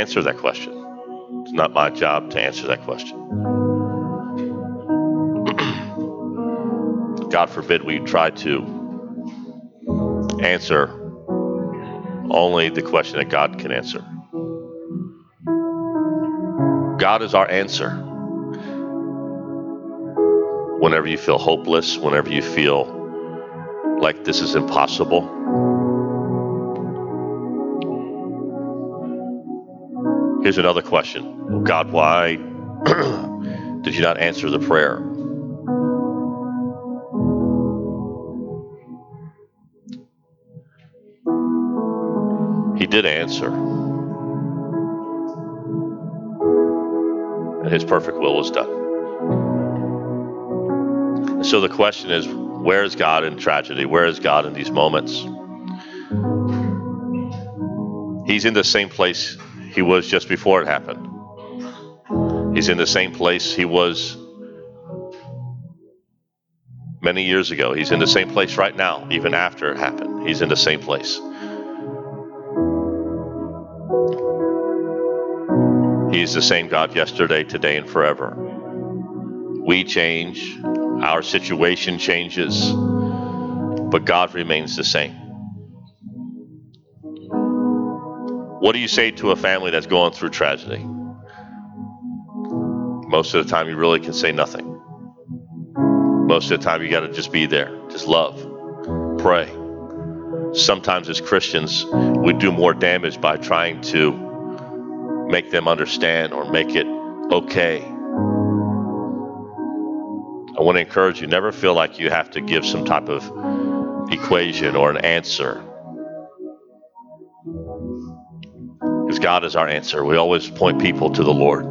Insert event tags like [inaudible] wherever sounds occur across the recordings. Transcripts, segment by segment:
answer that question. It's not my job to answer that question. [clears throat] God forbid we try to answer only the question that God can answer. God is our answer. Whenever you feel hopeless, whenever you feel like this is impossible, here's another question God, why [clears throat] did you not answer the prayer? He did answer. And his perfect will was done. So the question is where is God in tragedy? Where is God in these moments? He's in the same place he was just before it happened. He's in the same place he was many years ago. He's in the same place right now, even after it happened. He's in the same place. He's the same God yesterday, today, and forever. We change, our situation changes, but God remains the same. What do you say to a family that's going through tragedy? Most of the time, you really can say nothing. Most of the time, you got to just be there, just love, pray. Sometimes, as Christians, we do more damage by trying to make them understand or make it okay. I want to encourage you never feel like you have to give some type of equation or an answer. Because God is our answer. We always point people to the Lord.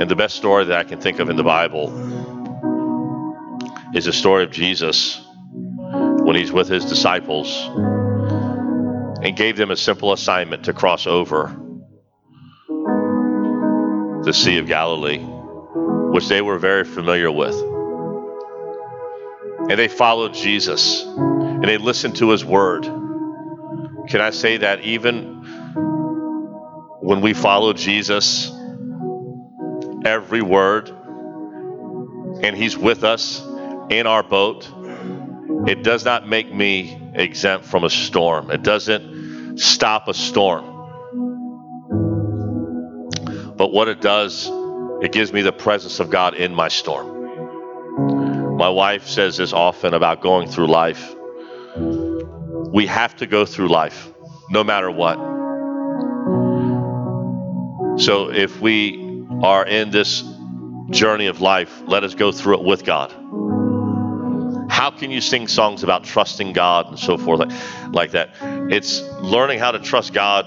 And the best story that I can think of in the Bible is the story of Jesus when he's with his disciples and gave them a simple assignment to cross over the Sea of Galilee, which they were very familiar with. And they followed Jesus and they listened to his word. Can I say that even when we follow Jesus, every word, and he's with us in our boat, it does not make me exempt from a storm. It doesn't stop a storm. But what it does, it gives me the presence of God in my storm. My wife says this often about going through life. We have to go through life, no matter what. So if we are in this journey of life, let us go through it with God. How can you sing songs about trusting God and so forth like, like that? It's learning how to trust God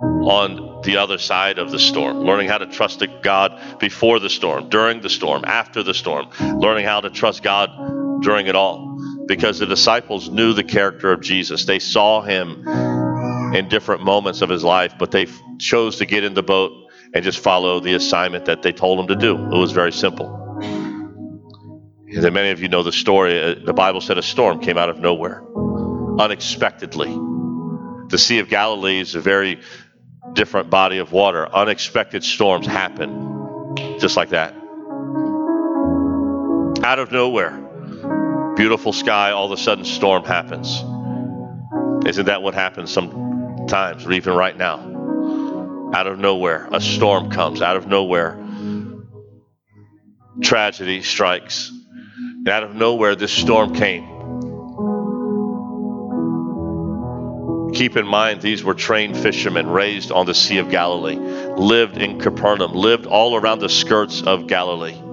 on the other side of the storm, learning how to trust God before the storm, during the storm, after the storm, learning how to trust God during it all. Because the disciples knew the character of Jesus, they saw him in different moments of his life, but they chose to get in the boat and just follow the assignment that they told him to do. It was very simple. And many of you know the story. Uh, the Bible said a storm came out of nowhere, unexpectedly. The Sea of Galilee is a very different body of water. Unexpected storms happen just like that. Out of nowhere, beautiful sky, all of a sudden, storm happens. Isn't that what happens sometimes, or even right now? Out of nowhere, a storm comes. Out of nowhere, tragedy strikes and out of nowhere, this storm came. Keep in mind, these were trained fishermen raised on the Sea of Galilee, lived in Capernaum, lived all around the skirts of Galilee.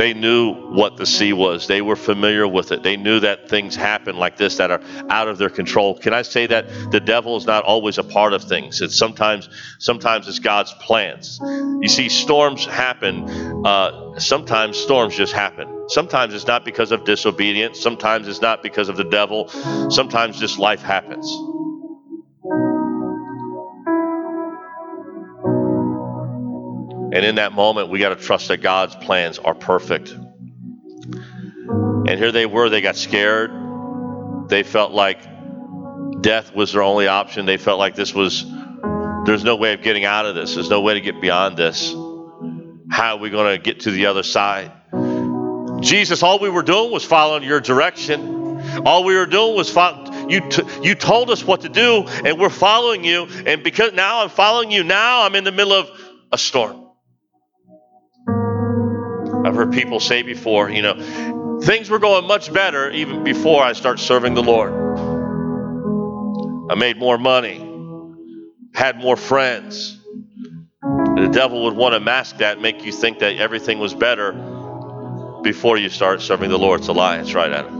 They knew what the sea was. They were familiar with it. They knew that things happen like this that are out of their control. Can I say that the devil is not always a part of things? It's sometimes sometimes it's God's plans. You see, storms happen. Uh, sometimes storms just happen. Sometimes it's not because of disobedience. Sometimes it's not because of the devil. Sometimes just life happens. And in that moment, we got to trust that God's plans are perfect. And here they were, they got scared. They felt like death was their only option. They felt like this was, there's no way of getting out of this. There's no way to get beyond this. How are we going to get to the other side? Jesus, all we were doing was following your direction. All we were doing was follow, you. T- you told us what to do, and we're following you. And because now I'm following you, now I'm in the middle of a storm. Heard people say before, you know, things were going much better even before I start serving the Lord. I made more money, had more friends. The devil would want to mask that make you think that everything was better before you start serving the Lord. It's a lie. It's right, Adam.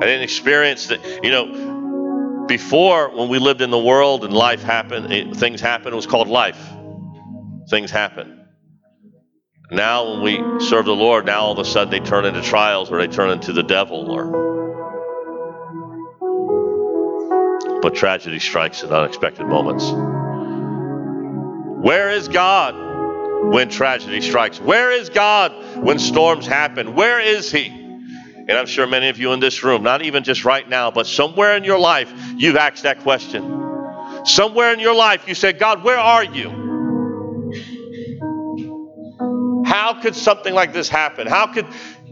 I didn't experience that. You know, before when we lived in the world and life happened, it, things happened, it was called life. Things happen. Now, when we serve the Lord, now all of a sudden they turn into trials or they turn into the devil or. But tragedy strikes at unexpected moments. Where is God? when tragedy strikes? Where is God when storms happen? Where is He? And I'm sure many of you in this room, not even just right now, but somewhere in your life, you've asked that question. Somewhere in your life, you said, God, where are you? How could something like this happen? How could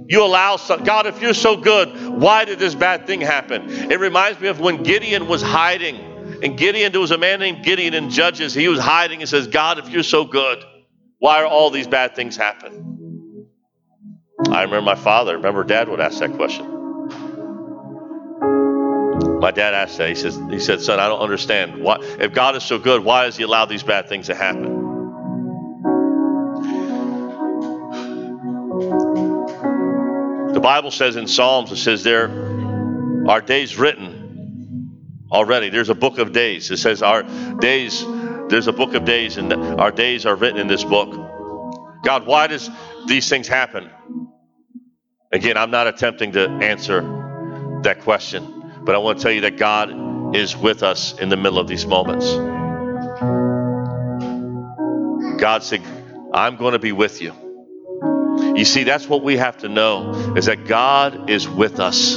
you allow some, God, if you're so good, why did this bad thing happen? It reminds me of when Gideon was hiding. And Gideon, there was a man named Gideon in Judges. He was hiding and says, God, if you're so good, why are all these bad things happen? I remember my father, remember dad would ask that question. My dad asked that. He says, he said, son, I don't understand. Why if God is so good, why does he allow these bad things to happen? The Bible says in Psalms, it says there are days written already. There's a book of days. It says our days there's a book of days, and our days are written in this book. God, why does these things happen? Again, I'm not attempting to answer that question, but I want to tell you that God is with us in the middle of these moments. God said, I'm going to be with you. You see, that's what we have to know is that God is with us.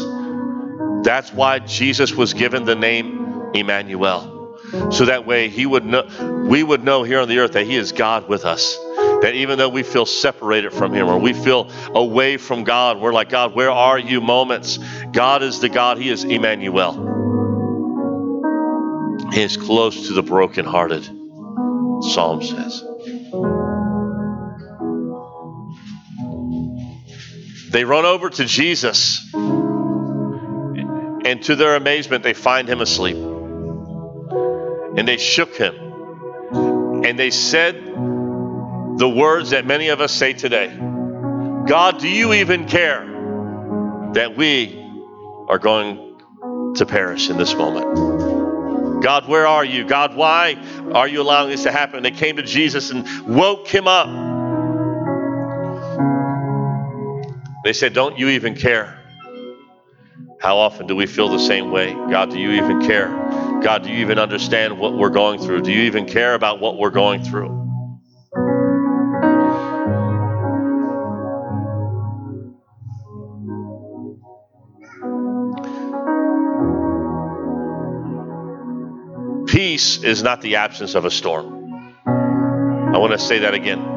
That's why Jesus was given the name Emmanuel so that way he would know, we would know here on the earth that he is God with us. That even though we feel separated from him or we feel away from God, we're like, God, where are you moments? God is the God, he is Emmanuel. He is close to the brokenhearted, Psalm says. They run over to Jesus, and to their amazement, they find him asleep and they shook him. And they said the words that many of us say today God, do you even care that we are going to perish in this moment? God, where are you? God, why are you allowing this to happen? They came to Jesus and woke him up. They said, Don't you even care? How often do we feel the same way? God, do you even care? God, do you even understand what we're going through? Do you even care about what we're going through? Peace is not the absence of a storm. I want to say that again.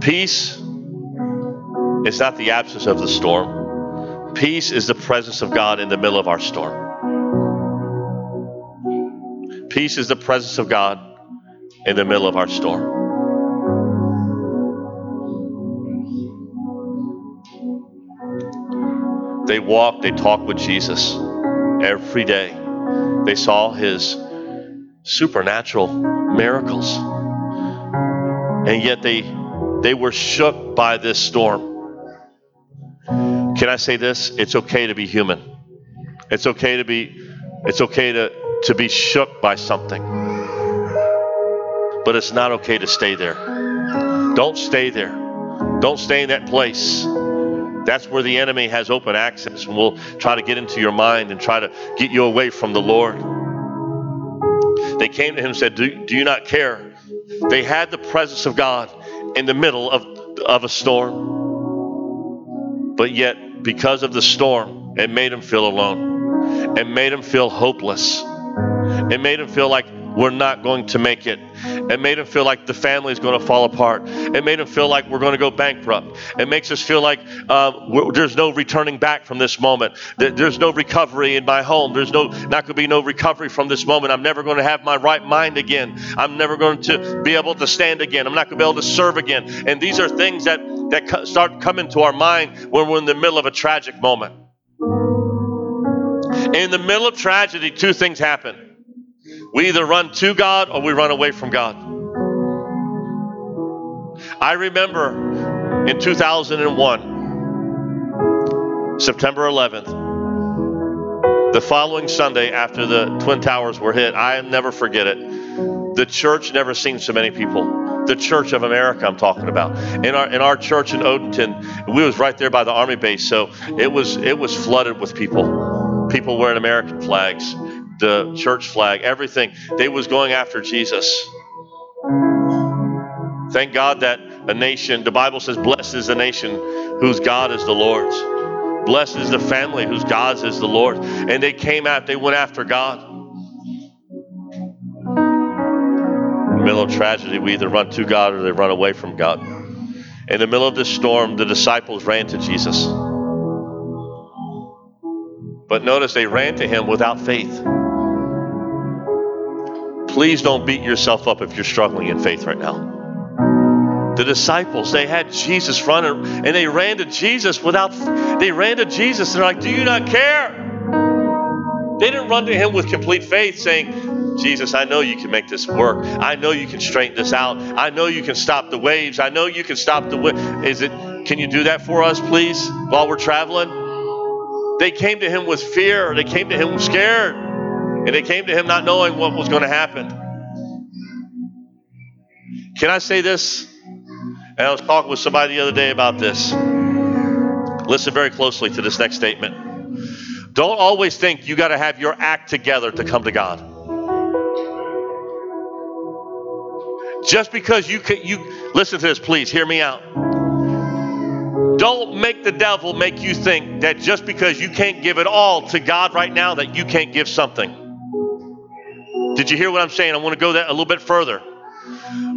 Peace is not the absence of the storm. Peace is the presence of God in the middle of our storm. Peace is the presence of God in the middle of our storm. They walked, they talked with Jesus every day. They saw his supernatural miracles. And yet they they were shook by this storm. Can I say this? It's okay to be human. It's okay to be it's okay to, to be shook by something. But it's not okay to stay there. Don't stay there. Don't stay in that place. That's where the enemy has open access and will try to get into your mind and try to get you away from the Lord. They came to him and said, Do, do you not care? They had the presence of God in the middle of of a storm. But yet, because of the storm, it made him feel alone. It made him feel hopeless. It made him feel like we're not going to make it. It made him feel like the family is going to fall apart. It made him feel like we're going to go bankrupt. It makes us feel like uh, there's no returning back from this moment. There's no recovery in my home. There's no not going to be no recovery from this moment. I'm never going to have my right mind again. I'm never going to be able to stand again. I'm not going to be able to serve again. And these are things that that start coming to our mind when we're in the middle of a tragic moment. In the middle of tragedy, two things happen. We either run to God or we run away from God. I remember in 2001, September 11th, the following Sunday after the Twin Towers were hit, I never forget it. The church never seen so many people. The Church of America, I'm talking about. In our in our church in Odenton, we was right there by the army base, so it was it was flooded with people. People wearing American flags the mm. church flag, everything. They was going after Jesus. Thank God that a nation, the Bible says, blessed is the nation whose God is the Lord's. Blessed is the family whose God is the Lord. And they came out, they went after God. In the middle of tragedy, we either run to God or they run away from God. In the middle of this storm, the disciples ran to Jesus. But notice they ran to him without faith. Please don't beat yourself up if you're struggling in faith right now. The disciples, they had Jesus running and they ran to Jesus without, they ran to Jesus and they're like, Do you not care? They didn't run to him with complete faith saying, Jesus, I know you can make this work. I know you can straighten this out. I know you can stop the waves. I know you can stop the wind. Is it, can you do that for us, please, while we're traveling? They came to him with fear. They came to him scared. And they came to him not knowing what was going to happen. Can I say this? And I was talking with somebody the other day about this. Listen very closely to this next statement. Don't always think you got to have your act together to come to God. Just because you can, you listen to this, please hear me out. Don't make the devil make you think that just because you can't give it all to God right now, that you can't give something. Did you hear what I'm saying? I want to go that a little bit further.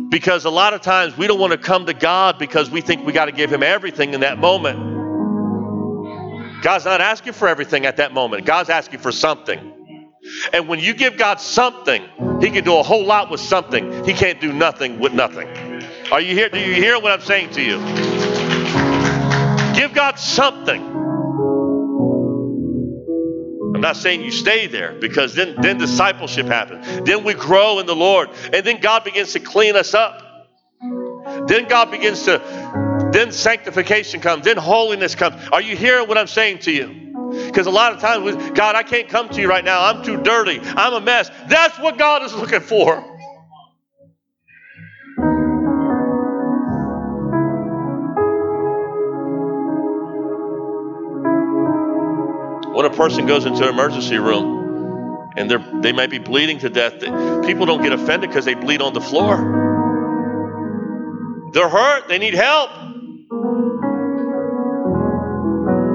Because a lot of times we don't want to come to God because we think we got to give Him everything in that moment. God's not asking for everything at that moment, God's asking for something. And when you give God something, He can do a whole lot with something. He can't do nothing with nothing. Are you here? Do you hear what I'm saying to you? Give God something. I'm not saying you stay there because then, then discipleship happens. Then we grow in the Lord. And then God begins to clean us up. Then God begins to, then sanctification comes. Then holiness comes. Are you hearing what I'm saying to you? Because a lot of times, God, I can't come to you right now. I'm too dirty. I'm a mess. That's what God is looking for. When a person goes into an emergency room and they're, they might be bleeding to death, people don't get offended because they bleed on the floor. They're hurt, they need help.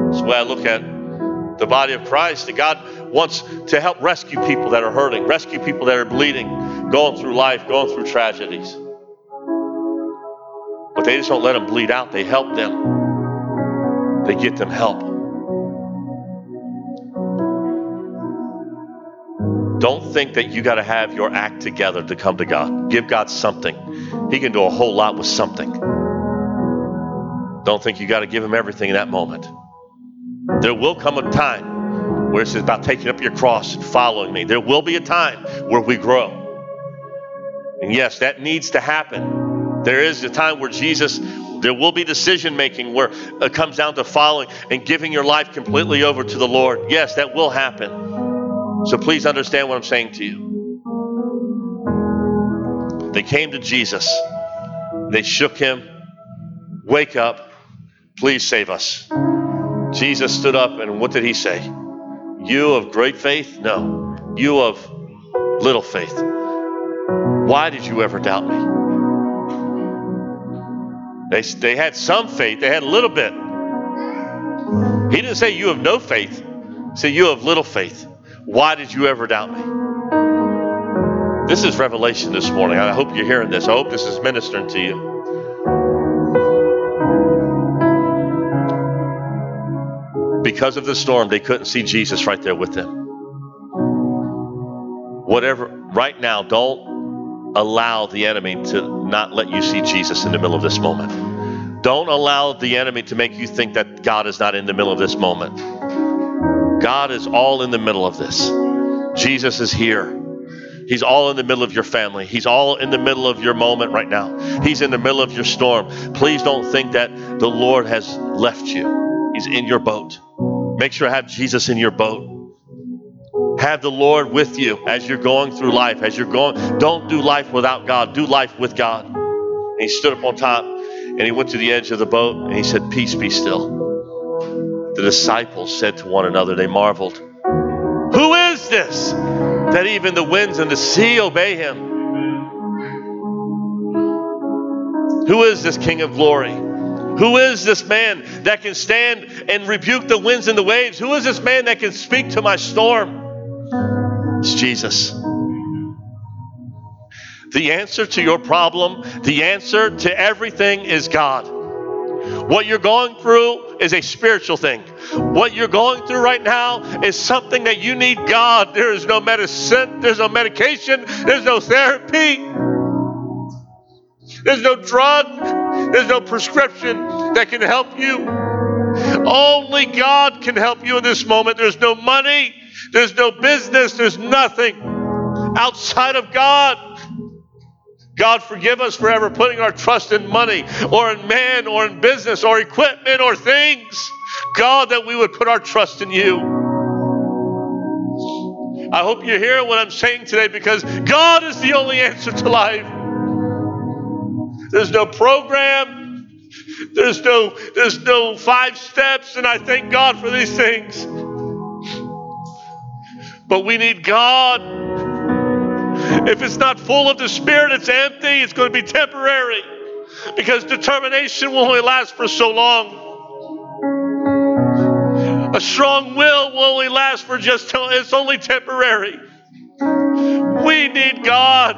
That's the way I look at the body of Christ. That God wants to help rescue people that are hurting, rescue people that are bleeding, going through life, going through tragedies. But they just don't let them bleed out, they help them, they get them help. Don't think that you got to have your act together to come to God. Give God something. He can do a whole lot with something. Don't think you got to give Him everything in that moment. There will come a time where it's about taking up your cross and following me. There will be a time where we grow. And yes, that needs to happen. There is a time where Jesus, there will be decision making where it comes down to following and giving your life completely over to the Lord. Yes, that will happen. So please understand what I'm saying to you. They came to Jesus, they shook him, Wake up, please save us. Jesus stood up, and what did he say? You of great faith? No, you of little faith. Why did you ever doubt me? They, they had some faith, they had a little bit. He didn't say you have no faith, he said you have little faith. Why did you ever doubt me? This is revelation this morning. I hope you're hearing this. I hope this is ministering to you. Because of the storm, they couldn't see Jesus right there with them. Whatever, right now, don't allow the enemy to not let you see Jesus in the middle of this moment. Don't allow the enemy to make you think that God is not in the middle of this moment. God is all in the middle of this. Jesus is here. He's all in the middle of your family. He's all in the middle of your moment right now. He's in the middle of your storm. Please don't think that the Lord has left you. He's in your boat. Make sure to have Jesus in your boat. Have the Lord with you as you're going through life. As you're going, don't do life without God. Do life with God. And he stood up on top and he went to the edge of the boat and he said, Peace be still. The disciples said to one another, they marveled, Who is this? that even the winds and the sea obey him. Who is this King of glory? Who is this man that can stand and rebuke the winds and the waves? Who is this man that can speak to my storm? It's Jesus. The answer to your problem, the answer to everything is God. What you're going through is a spiritual thing. What you're going through right now is something that you need God. There is no medicine, there's no medication, there's no therapy, there's no drug, there's no prescription that can help you. Only God can help you in this moment. There's no money, there's no business, there's nothing outside of God. God, forgive us for ever putting our trust in money or in man or in business or equipment or things. God, that we would put our trust in you. I hope you hear what I'm saying today because God is the only answer to life. There's no program. There's no there's no five steps and I thank God for these things. But we need God. If it's not full of the Spirit, it's empty. It's going to be temporary because determination will only last for so long. A strong will will only last for just, it's only temporary. We need God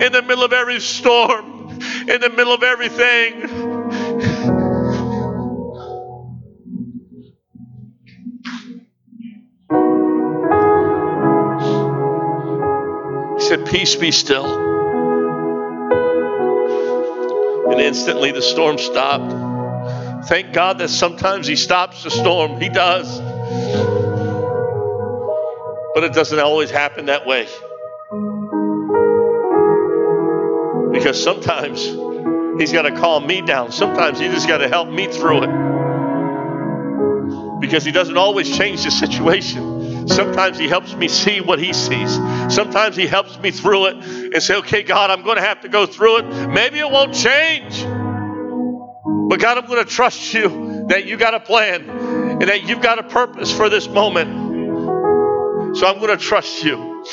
in the middle of every storm, in the middle of everything. Said, Peace be still. And instantly the storm stopped. Thank God that sometimes He stops the storm. He does. But it doesn't always happen that way. Because sometimes He's got to calm me down. Sometimes He just got to help me through it. Because He doesn't always change the situation. Sometimes He helps me see what He sees. Sometimes He helps me through it and say, okay, God, I'm going to have to go through it. Maybe it won't change. But God, I'm going to trust you that you got a plan and that you've got a purpose for this moment. So I'm going to trust you.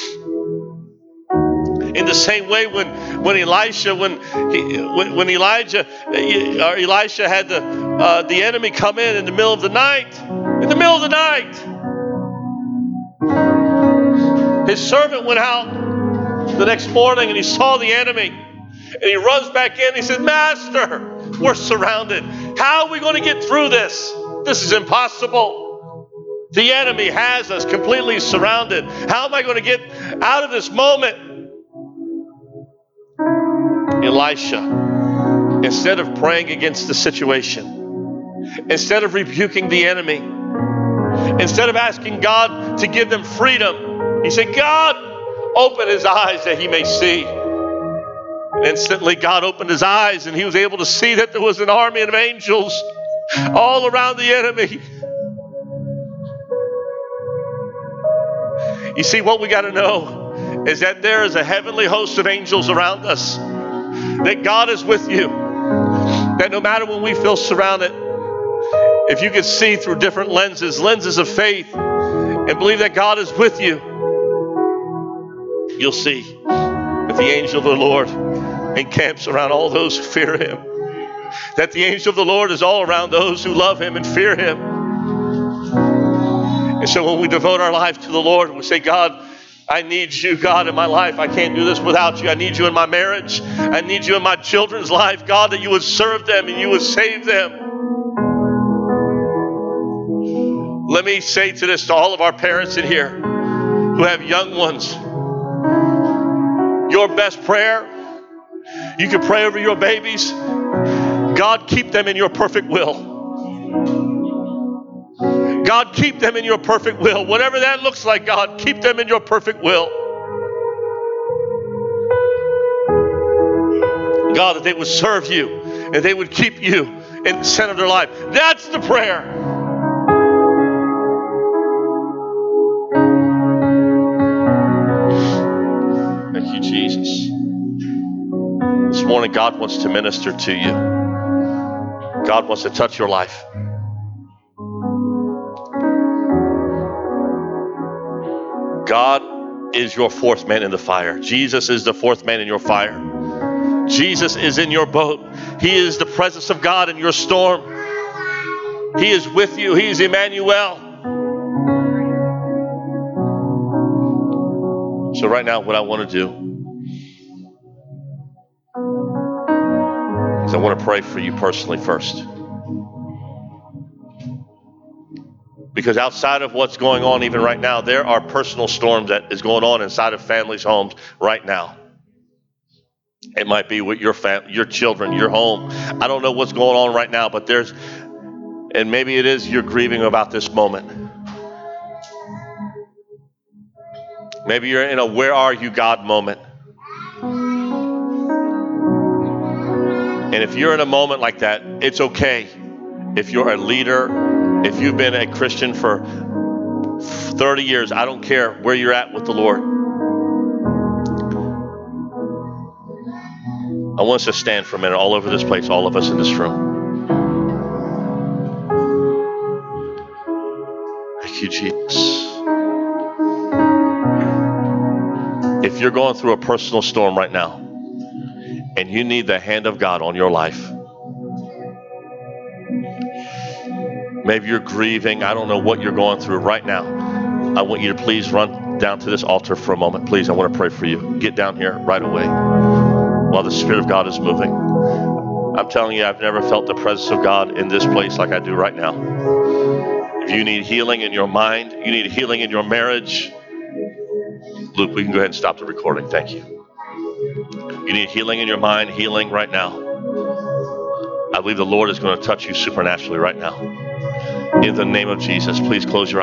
In the same way, when when Elisha, when he, when, when Elijah or Elisha had the uh, the enemy come in in the middle of the night, in the middle of the night, his servant went out the next morning and he saw the enemy, and he runs back in. He said, "Master." We're surrounded. How are we going to get through this? This is impossible. The enemy has us completely surrounded. How am I going to get out of this moment? Elisha, instead of praying against the situation, instead of rebuking the enemy, instead of asking God to give them freedom, he said, God, open his eyes that he may see. And Instantly, God opened his eyes and he was able to see that there was an army of angels all around the enemy. You see, what we got to know is that there is a heavenly host of angels around us, that God is with you, that no matter when we feel surrounded, if you can see through different lenses, lenses of faith, and believe that God is with you, you'll see that the angel of the Lord encamps around all those who fear him. that the angel of the Lord is all around those who love him and fear him. And so when we devote our life to the Lord, we say, God, I need you, God, in my life. I can't do this without you. I need you in my marriage. I need you in my children's life. God, that you would serve them and you would save them. Let me say to this to all of our parents in here who have young ones. Your best prayer, you can pray over your babies. God, keep them in your perfect will. God, keep them in your perfect will. Whatever that looks like, God, keep them in your perfect will. God, that they would serve you and they would keep you in the center of their life. That's the prayer. You, Jesus. This morning, God wants to minister to you. God wants to touch your life. God is your fourth man in the fire. Jesus is the fourth man in your fire. Jesus is in your boat. He is the presence of God in your storm. He is with you. He is Emmanuel. So, right now, what I want to do I want to pray for you personally first. Because outside of what's going on even right now, there are personal storms that is going on inside of families' homes right now. It might be with your family, your children, your home. I don't know what's going on right now, but there's, and maybe it is you're grieving about this moment. Maybe you're in a where are you, God moment. And if you're in a moment like that, it's okay. If you're a leader, if you've been a Christian for 30 years, I don't care where you're at with the Lord. I want us to stand for a minute all over this place, all of us in this room. Thank you, Jesus. If you're going through a personal storm right now and you need the hand of God on your life, Maybe you're grieving. I don't know what you're going through right now. I want you to please run down to this altar for a moment. Please, I want to pray for you. Get down here right away while the Spirit of God is moving. I'm telling you, I've never felt the presence of God in this place like I do right now. If you need healing in your mind, you need healing in your marriage, Luke, we can go ahead and stop the recording. Thank you. You need healing in your mind, healing right now. I believe the Lord is going to touch you supernaturally right now. In the name of Jesus, please close your eyes.